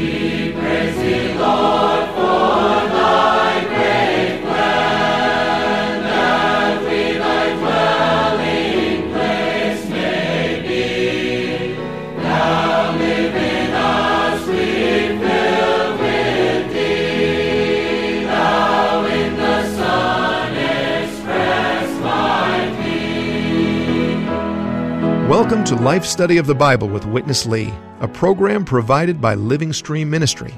you. Welcome to Life Study of the Bible with Witness Lee, a program provided by Living Stream Ministry.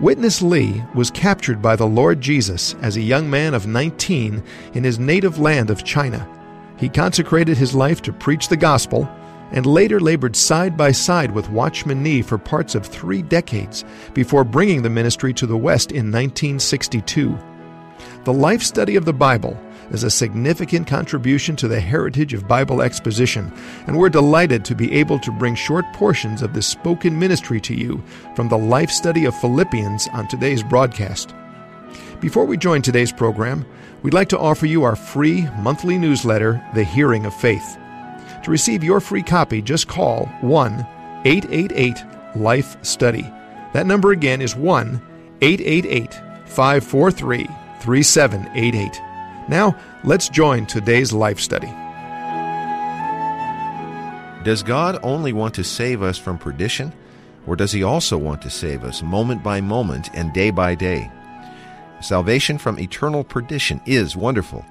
Witness Lee was captured by the Lord Jesus as a young man of 19 in his native land of China. He consecrated his life to preach the gospel and later labored side by side with Watchman Nee for parts of three decades before bringing the ministry to the West in 1962. The Life Study of the Bible is a significant contribution to the heritage of Bible exposition, and we're delighted to be able to bring short portions of this spoken ministry to you from the life study of Philippians on today's broadcast. Before we join today's program, we'd like to offer you our free monthly newsletter, The Hearing of Faith. To receive your free copy, just call 1 888 Life Study. That number again is 1 888 543 3788. Now, let's join today's life study. Does God only want to save us from perdition, or does He also want to save us moment by moment and day by day? Salvation from eternal perdition is wonderful,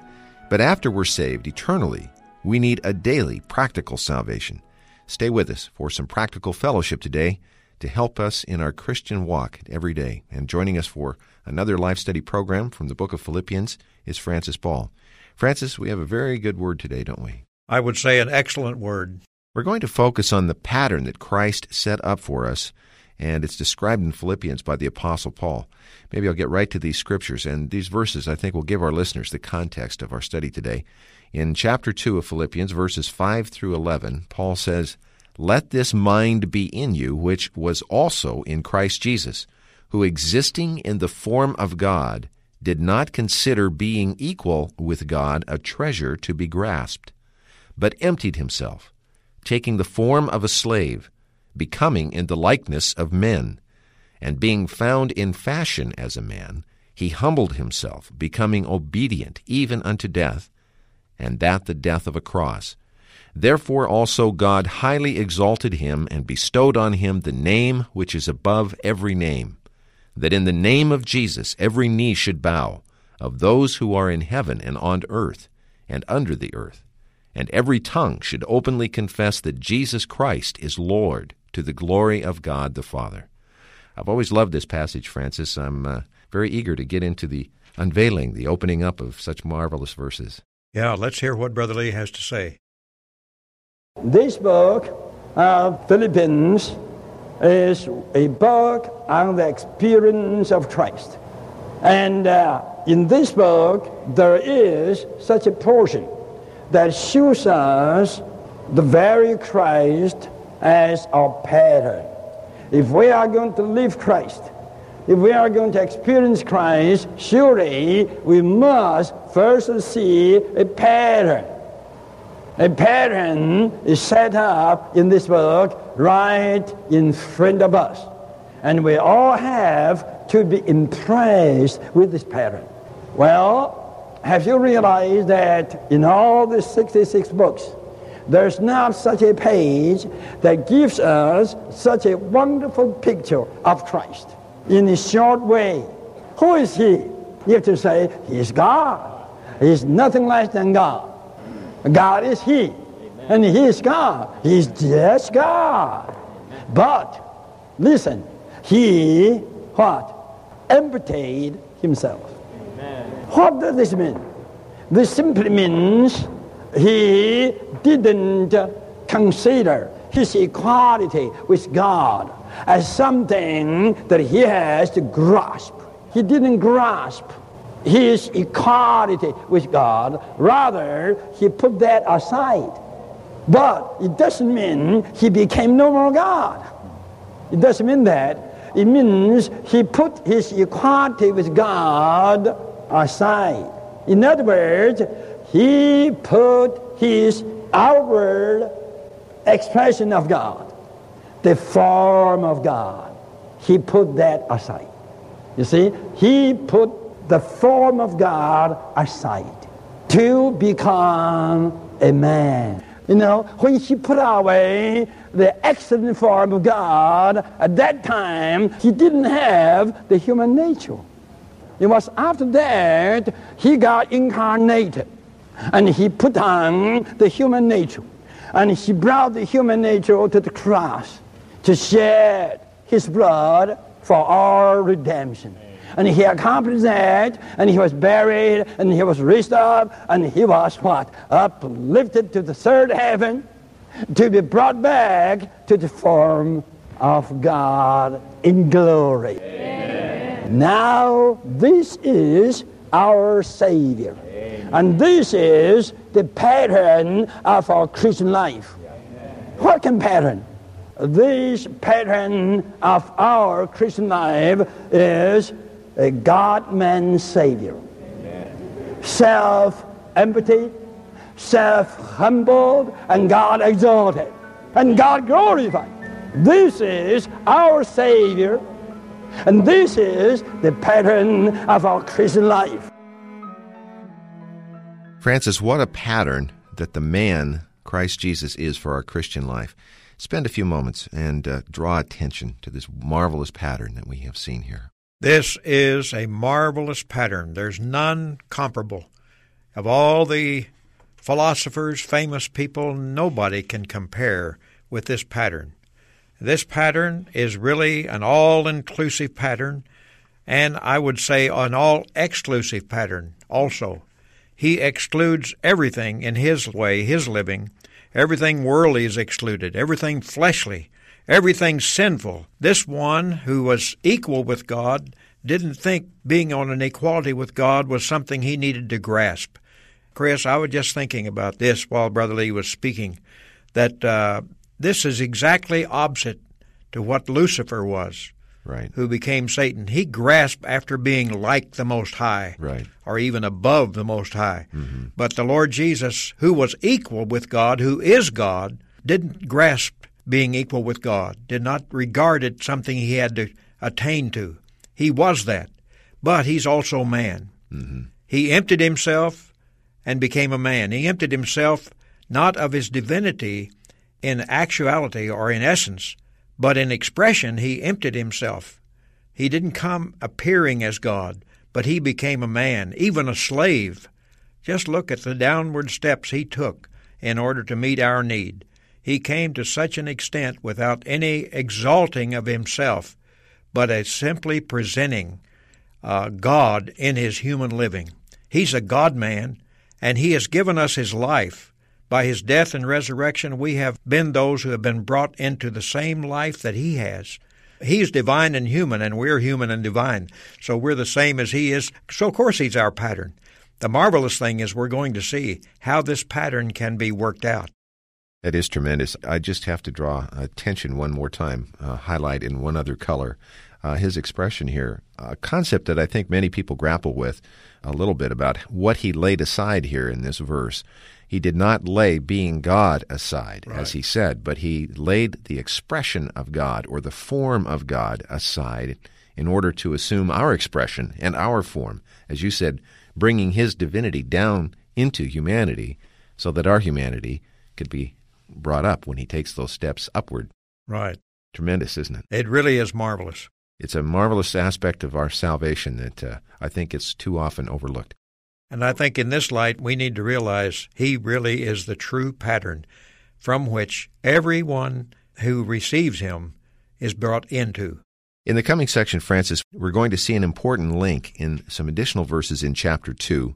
but after we're saved eternally, we need a daily practical salvation. Stay with us for some practical fellowship today to help us in our Christian walk every day. And joining us for another life study program from the book of Philippians is Francis Ball. Francis, we have a very good word today, don't we? I would say an excellent word. We're going to focus on the pattern that Christ set up for us, and it's described in Philippians by the Apostle Paul. Maybe I'll get right to these scriptures, and these verses I think will give our listeners the context of our study today. In chapter 2 of Philippians, verses 5 through 11, Paul says, Let this mind be in you, which was also in Christ Jesus, who existing in the form of God, did not consider being equal with God a treasure to be grasped, but emptied himself, taking the form of a slave, becoming in the likeness of men, and being found in fashion as a man, he humbled himself, becoming obedient even unto death, and that the death of a cross. Therefore also God highly exalted him and bestowed on him the name which is above every name that in the name of Jesus every knee should bow, of those who are in heaven and on earth and under the earth, and every tongue should openly confess that Jesus Christ is Lord to the glory of God the Father. I've always loved this passage, Francis. I'm uh, very eager to get into the unveiling, the opening up of such marvelous verses. Yeah, let's hear what Brother Lee has to say. This book, of Philippians, is a book on the experience of Christ. And uh, in this book, there is such a portion that shows us the very Christ as our pattern. If we are going to live Christ, if we are going to experience Christ, surely we must first see a pattern. A pattern is set up in this book right in front of us. And we all have to be impressed with this pattern. Well, have you realized that in all the 66 books, there's not such a page that gives us such a wonderful picture of Christ in a short way. Who is He? You have to say, He's God. He's nothing less than God. God is He. And He is God. He's just God. But, listen, He, what? Emptied Himself. Amen. What does this mean? This simply means He didn't consider His equality with God as something that He has to grasp. He didn't grasp his equality with God. Rather, he put that aside. But it doesn't mean he became no more God. It doesn't mean that. It means he put his equality with God aside. In other words, he put his outward expression of God, the form of God. he put that aside. You see, he put the form of God aside to become a man. You know, when he put away the excellent form of God, at that time, he didn't have the human nature. It was after that he got incarnated and he put on the human nature. And he brought the human nature to the cross to shed his blood for our redemption. And he accomplished that, and he was buried, and he was raised up, and he was what? Uplifted to the third heaven to be brought back to the form of God in glory. Amen. Now, this is our Savior. Amen. And this is the pattern of our Christian life. Amen. What can pattern? This pattern of our Christian life is a God man Savior. Self emptied, self humbled, and God exalted, and God glorified. This is our Savior, and this is the pattern of our Christian life. Francis, what a pattern that the man, Christ Jesus, is for our Christian life. Spend a few moments and uh, draw attention to this marvelous pattern that we have seen here. This is a marvelous pattern. There's none comparable. Of all the philosophers, famous people, nobody can compare with this pattern. This pattern is really an all inclusive pattern, and I would say an all exclusive pattern also. He excludes everything in his way, his living. Everything worldly is excluded, everything fleshly everything sinful. This one who was equal with God didn't think being on an equality with God was something he needed to grasp. Chris, I was just thinking about this while Brother Lee was speaking, that uh, this is exactly opposite to what Lucifer was, right? Who became Satan. He grasped after being like the Most High, right, or even above the Most High. Mm-hmm. But the Lord Jesus, who was equal with God, who is God, didn't grasp being equal with God, did not regard it something he had to attain to. He was that, but he's also man. Mm-hmm. He emptied himself and became a man. He emptied himself not of his divinity in actuality or in essence, but in expression, he emptied himself. He didn't come appearing as God, but he became a man, even a slave. Just look at the downward steps he took in order to meet our need he came to such an extent without any exalting of himself, but as simply presenting uh, God in his human living. He's a God man, and he has given us his life. By his death and resurrection, we have been those who have been brought into the same life that he has. He's divine and human, and we're human and divine. So we're the same as he is. So, of course, he's our pattern. The marvelous thing is we're going to see how this pattern can be worked out. That is tremendous. I just have to draw attention one more time, uh, highlight in one other color uh, his expression here, a concept that I think many people grapple with a little bit about what he laid aside here in this verse. He did not lay being God aside, right. as he said, but he laid the expression of God or the form of God aside in order to assume our expression and our form, as you said, bringing his divinity down into humanity so that our humanity could be brought up when he takes those steps upward. Right. Tremendous, isn't it? It really is marvelous. It's a marvelous aspect of our salvation that uh, I think it's too often overlooked. And I think in this light, we need to realize he really is the true pattern from which everyone who receives him is brought into. In the coming section, Francis, we're going to see an important link in some additional verses in chapter 2.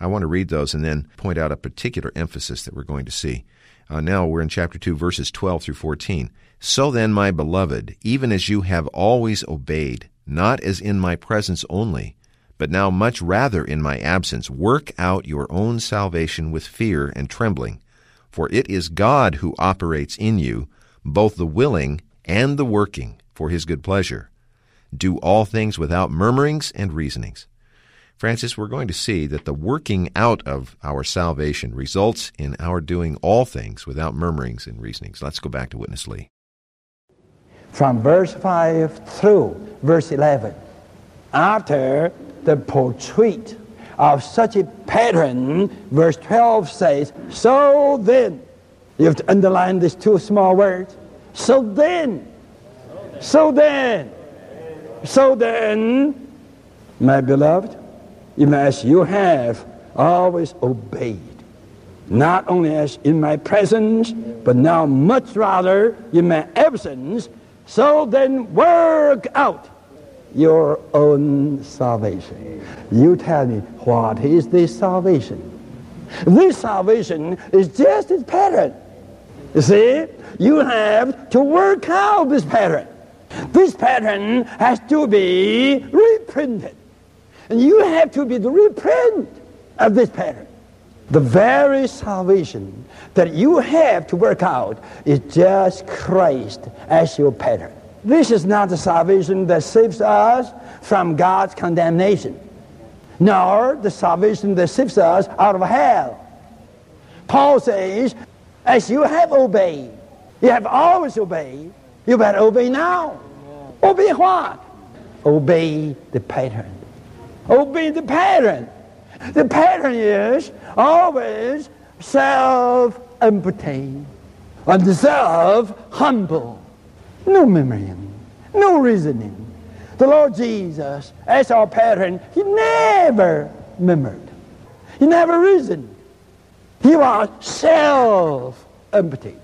I want to read those and then point out a particular emphasis that we're going to see. Uh, now we're in chapter 2, verses 12 through 14. So then, my beloved, even as you have always obeyed, not as in my presence only, but now much rather in my absence, work out your own salvation with fear and trembling. For it is God who operates in you, both the willing and the working, for his good pleasure. Do all things without murmurings and reasonings Francis, we're going to see that the working out of our salvation results in our doing all things without murmurings and reasonings. Let's go back to Witness Lee. from verse 5 through verse 11. After the portrait of such a pattern, verse 12 says, So then, you have to underline these two small words. So then, so then, so then, my beloved, even as you have always obeyed, not only as in my presence, but now much rather in my absence, so then work out your own salvation. You tell me, what is this salvation? This salvation is just its pattern. You see, you have to work out this pattern. This pattern has to be reprinted. And you have to be the reprint of this pattern. The very salvation that you have to work out is just Christ as your pattern. This is not the salvation that saves us from God's condemnation, nor the salvation that saves us out of hell. Paul says, as you have obeyed, you have always obeyed, you better obey now. Obey what? Obey the pattern. Obey the pattern. The pattern is always self-emptying and self-humble. No murmuring, no reasoning. The Lord Jesus, as our pattern, He never murmured. He never reasoned. He was self-emptied.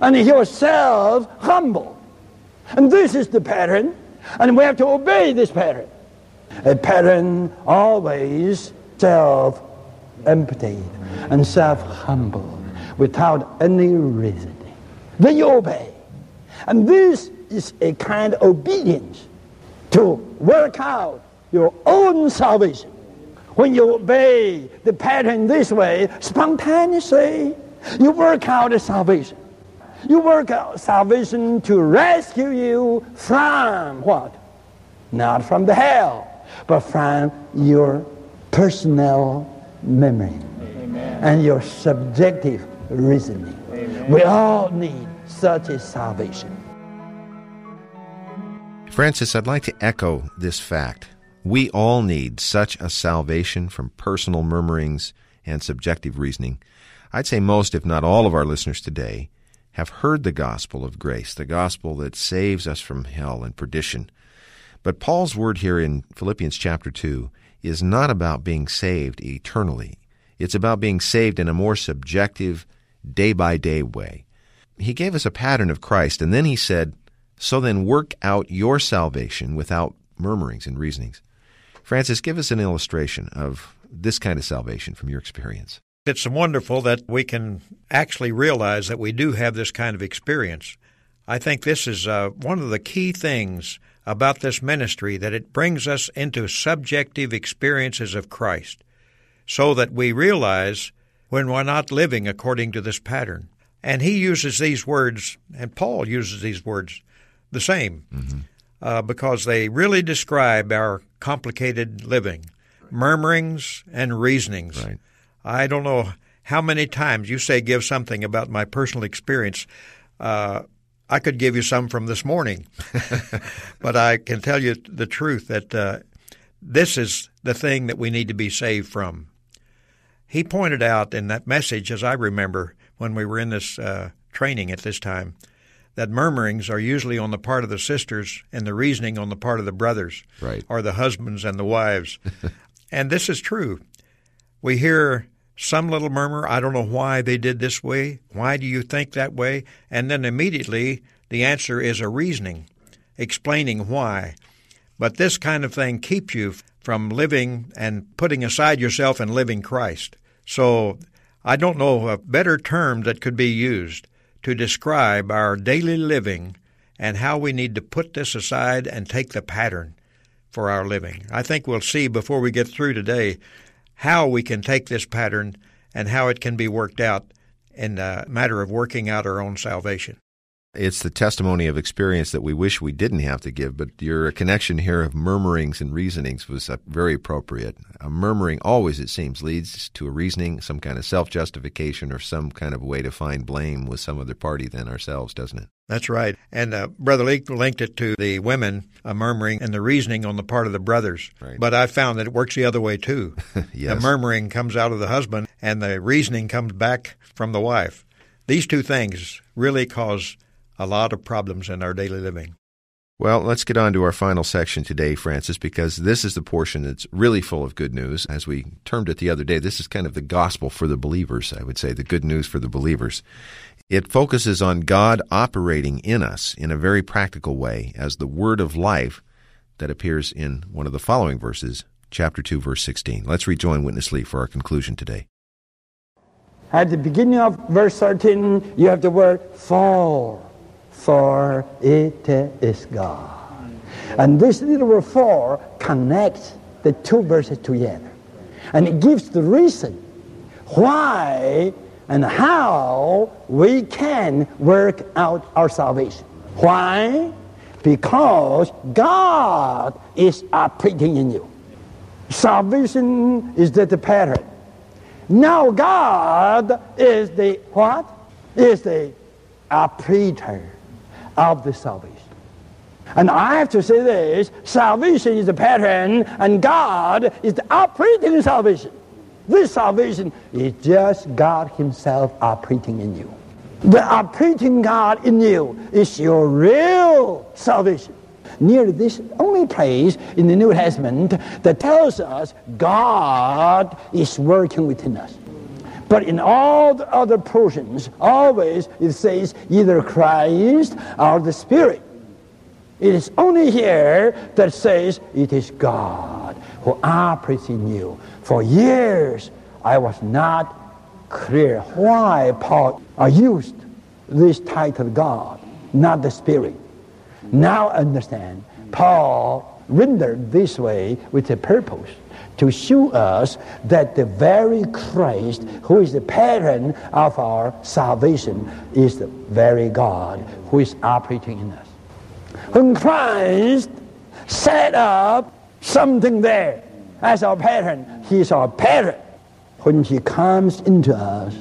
And He was self-humble. And this is the pattern. And we have to obey this pattern. A pattern always self-emptied and self-humble without any reasoning. Then you obey. And this is a kind of obedience to work out your own salvation. When you obey the pattern this way, spontaneously, you work out a salvation. You work out salvation to rescue you from what? Not from the hell, but from your personal memory Amen. and your subjective reasoning. Amen. We all need such a salvation. Francis, I'd like to echo this fact. We all need such a salvation from personal murmurings and subjective reasoning. I'd say most, if not all, of our listeners today have heard the gospel of grace, the gospel that saves us from hell and perdition. But Paul's word here in Philippians chapter 2 is not about being saved eternally. It's about being saved in a more subjective, day by day way. He gave us a pattern of Christ, and then he said, So then work out your salvation without murmurings and reasonings. Francis, give us an illustration of this kind of salvation from your experience. It's wonderful that we can actually realize that we do have this kind of experience. I think this is uh, one of the key things about this ministry that it brings us into subjective experiences of Christ so that we realize when we're not living according to this pattern. And he uses these words, and Paul uses these words the same, mm-hmm. uh, because they really describe our complicated living murmurings and reasonings. Right. I don't know how many times you say give something about my personal experience. Uh, I could give you some from this morning, but I can tell you the truth that uh, this is the thing that we need to be saved from. He pointed out in that message, as I remember when we were in this uh, training at this time, that murmurings are usually on the part of the sisters and the reasoning on the part of the brothers, right. or the husbands and the wives. and this is true. We hear some little murmur, I don't know why they did this way. Why do you think that way? And then immediately the answer is a reasoning, explaining why. But this kind of thing keeps you from living and putting aside yourself and living Christ. So I don't know a better term that could be used to describe our daily living and how we need to put this aside and take the pattern for our living. I think we'll see before we get through today how we can take this pattern and how it can be worked out in a matter of working out our own salvation. It's the testimony of experience that we wish we didn't have to give, but your connection here of murmurings and reasonings was uh, very appropriate. A murmuring always, it seems, leads to a reasoning, some kind of self justification, or some kind of way to find blame with some other party than ourselves, doesn't it? That's right. And uh, Brother Lee linked it to the women uh, murmuring and the reasoning on the part of the brothers. Right. But I found that it works the other way too. Yes. The murmuring comes out of the husband and the reasoning comes back from the wife. These two things really cause a lot of problems in our daily living. Well, let's get on to our final section today, Francis, because this is the portion that's really full of good news. As we termed it the other day, this is kind of the gospel for the believers, I would say, the good news for the believers. It focuses on God operating in us in a very practical way as the word of life that appears in one of the following verses, chapter 2, verse 16. Let's rejoin Witness Lee for our conclusion today. At the beginning of verse 13, you have the word for. For it is God. And this little word for connects the two verses together. And it gives the reason why and how we can work out our salvation. Why? Because God is operating in you. Salvation is the, the pattern. Now God is the what? Is the operator of the salvation. And I have to say this, salvation is the pattern and God is the operating salvation. This salvation is just God himself operating in you. The operating God in you is your real salvation. Nearly this only place in the New Testament that tells us God is working within us. But in all the other portions, always it says either Christ or the Spirit. It is only here that says it is God who operates in you. For years, I was not clear why Paul used this title God, not the Spirit. Now understand, Paul rendered this way with a purpose to show us that the very Christ, who is the pattern of our salvation, is the very God who is operating in us. When Christ set up something there as our pattern, He is our pattern. When He comes into us,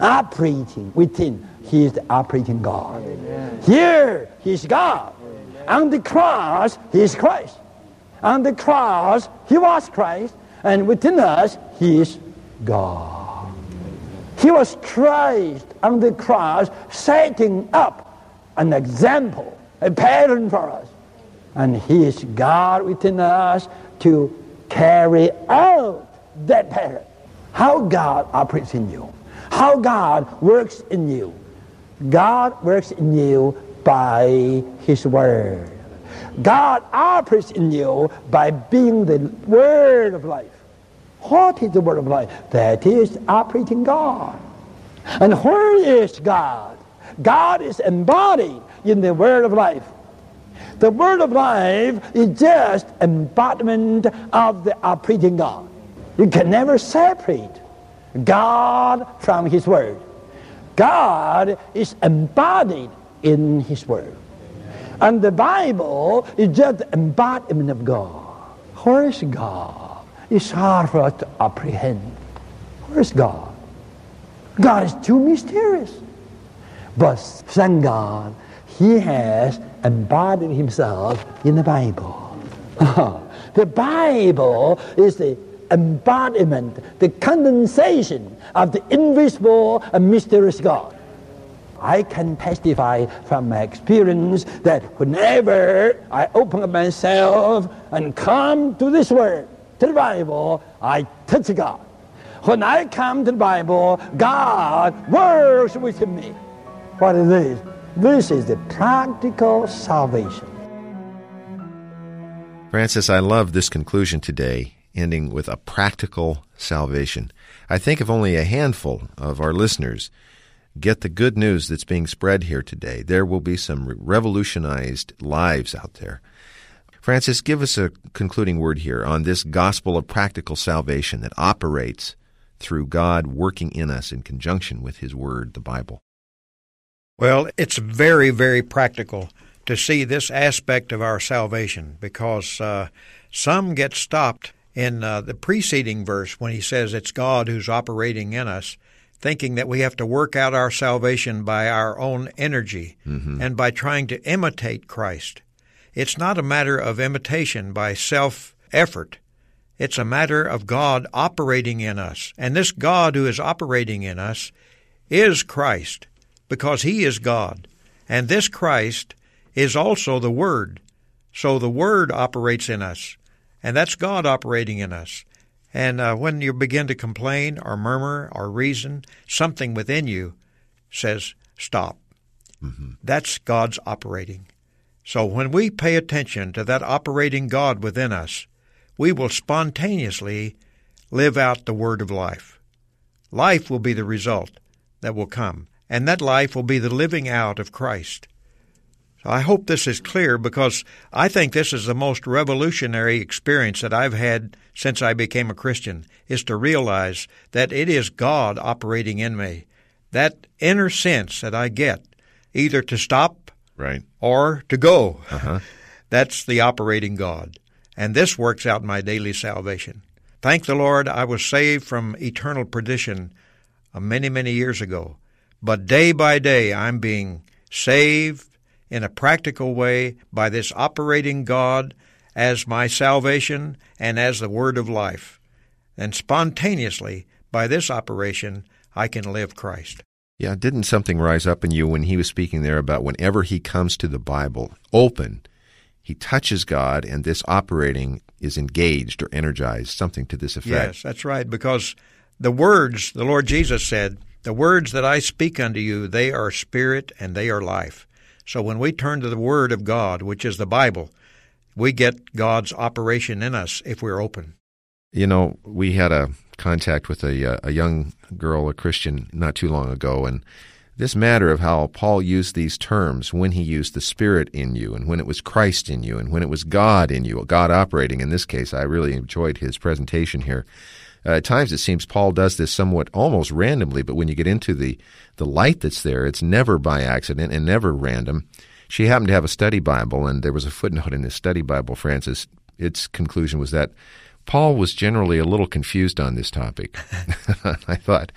operating within, He is the operating God. Here, He is God. On the cross, He is Christ. On the cross, He was Christ. And within us, He is God. He was Christ on the cross, setting up an example, a pattern for us. And He is God within us to carry out that pattern. How God operates in you, how God works in you. God works in you by His Word. God operates in you by being the Word of life. What is the Word of life? That is operating God. And where is God? God is embodied in the Word of life. The Word of life is just embodiment of the operating God. You can never separate God from His Word. God is embodied in His Word. And the Bible is just the embodiment of God. Where is God? It's hard for us to apprehend. Where is God? God is too mysterious. But thank God, He has embodied Himself in the Bible. the Bible is the embodiment, the condensation of the invisible and mysterious God. I can testify from my experience that whenever I open up myself and come to this word, to the Bible, I touch God. When I come to the Bible, God works with me. What is this? This is the practical salvation. Francis, I love this conclusion today, ending with a practical salvation. I think if only a handful of our listeners get the good news that's being spread here today, there will be some revolutionized lives out there. Francis, give us a concluding word here on this gospel of practical salvation that operates through God working in us in conjunction with His Word, the Bible. Well, it's very, very practical to see this aspect of our salvation because uh, some get stopped in uh, the preceding verse when he says it's God who's operating in us, thinking that we have to work out our salvation by our own energy mm-hmm. and by trying to imitate Christ. It's not a matter of imitation by self effort. It's a matter of God operating in us. And this God who is operating in us is Christ, because He is God. And this Christ is also the Word. So the Word operates in us, and that's God operating in us. And uh, when you begin to complain or murmur or reason, something within you says, Stop. Mm-hmm. That's God's operating. So when we pay attention to that operating God within us, we will spontaneously live out the word of life. Life will be the result that will come, and that life will be the living out of Christ. So I hope this is clear because I think this is the most revolutionary experience that I've had since I became a Christian is to realize that it is God operating in me. That inner sense that I get either to stop right or to go. Uh-huh. That's the operating God and this works out my daily salvation. Thank the Lord, I was saved from eternal perdition uh, many, many years ago. But day by day, I'm being saved in a practical way by this operating God as my salvation and as the word of life. And spontaneously, by this operation, I can live Christ. Yeah, didn't something rise up in you when he was speaking there about whenever he comes to the Bible open, he touches God, and this operating is engaged or energized, something to this effect. Yes, that's right, because the words, the Lord Jesus said, the words that I speak unto you, they are spirit and they are life. So when we turn to the Word of God, which is the Bible, we get God's operation in us if we're open. You know, we had a contact with a, uh, a young girl, a Christian, not too long ago, and this matter of how Paul used these terms when he used the Spirit in you, and when it was Christ in you, and when it was God in you, God operating in this case, I really enjoyed his presentation here. Uh, at times it seems Paul does this somewhat almost randomly, but when you get into the, the light that's there, it's never by accident and never random. She happened to have a study Bible, and there was a footnote in this study Bible, Francis. Its conclusion was that Paul was generally a little confused on this topic. I thought,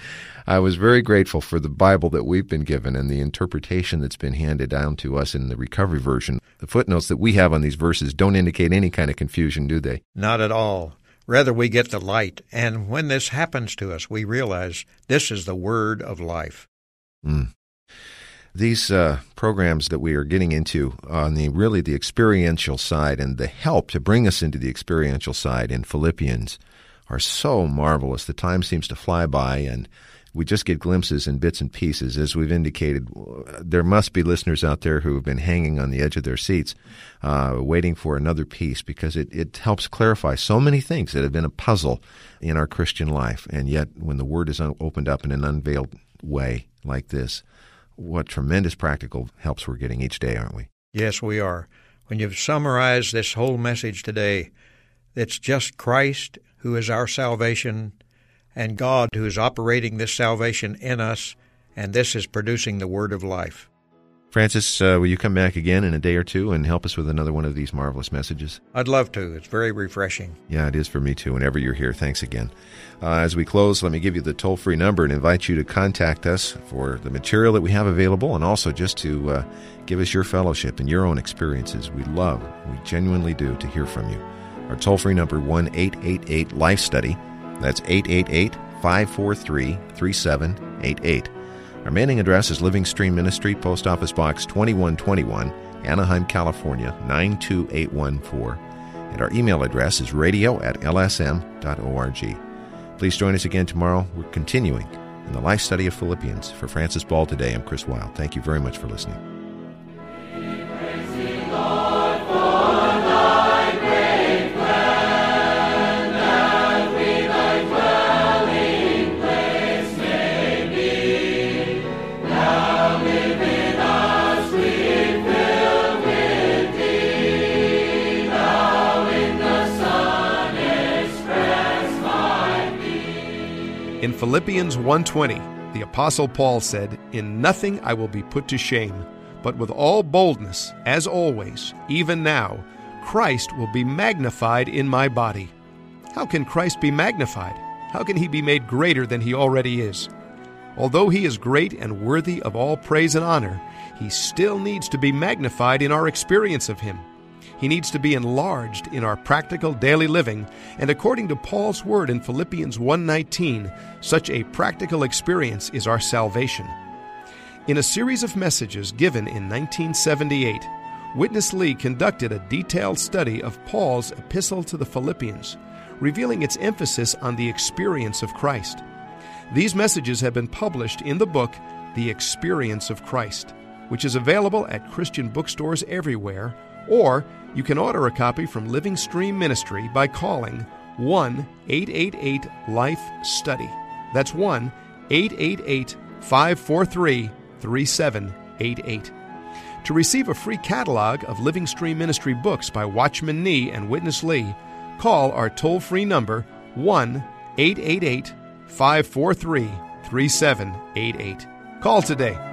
I was very grateful for the Bible that we've been given and the interpretation that's been handed down to us in the recovery version. The footnotes that we have on these verses don't indicate any kind of confusion, do they? Not at all. Rather, we get the light. And when this happens to us, we realize this is the word of life. Mm. These uh, programs that we are getting into on the really the experiential side and the help to bring us into the experiential side in Philippians are so marvelous. The time seems to fly by, and we just get glimpses and bits and pieces. As we've indicated, there must be listeners out there who have been hanging on the edge of their seats, uh, waiting for another piece because it, it helps clarify so many things that have been a puzzle in our Christian life. And yet, when the Word is un- opened up in an unveiled way like this, what tremendous practical helps we're getting each day, aren't we? Yes, we are. When you've summarized this whole message today, it's just Christ who is our salvation and God who is operating this salvation in us, and this is producing the word of life. Francis, uh, will you come back again in a day or two and help us with another one of these marvelous messages? I'd love to. It's very refreshing. Yeah, it is for me too. Whenever you're here, thanks again. Uh, as we close, let me give you the toll free number and invite you to contact us for the material that we have available and also just to uh, give us your fellowship and your own experiences. We love, we genuinely do, to hear from you. Our toll free number, 1 888 Life Study. That's 888 543 3788. Our mailing address is Living Stream Ministry, Post Office Box 2121, Anaheim, California 92814. And our email address is radio at lsm.org. Please join us again tomorrow. We're continuing in the life study of Philippians. For Francis Ball today, I'm Chris Wilde. Thank you very much for listening. Philippians 1:20, The Apostle Paul said, In nothing I will be put to shame, but with all boldness, as always, even now, Christ will be magnified in my body. How can Christ be magnified? How can he be made greater than he already is? Although he is great and worthy of all praise and honor, he still needs to be magnified in our experience of him. He needs to be enlarged in our practical daily living, and according to Paul's word in Philippians 1:19, such a practical experience is our salvation. In a series of messages given in 1978, Witness Lee conducted a detailed study of Paul's epistle to the Philippians, revealing its emphasis on the experience of Christ. These messages have been published in the book The Experience of Christ, which is available at Christian bookstores everywhere, or you can order a copy from Living Stream Ministry by calling 1 888 Life Study. That's 1 888 543 3788. To receive a free catalog of Living Stream Ministry books by Watchman Nee and Witness Lee, call our toll free number 1 888 543 3788. Call today.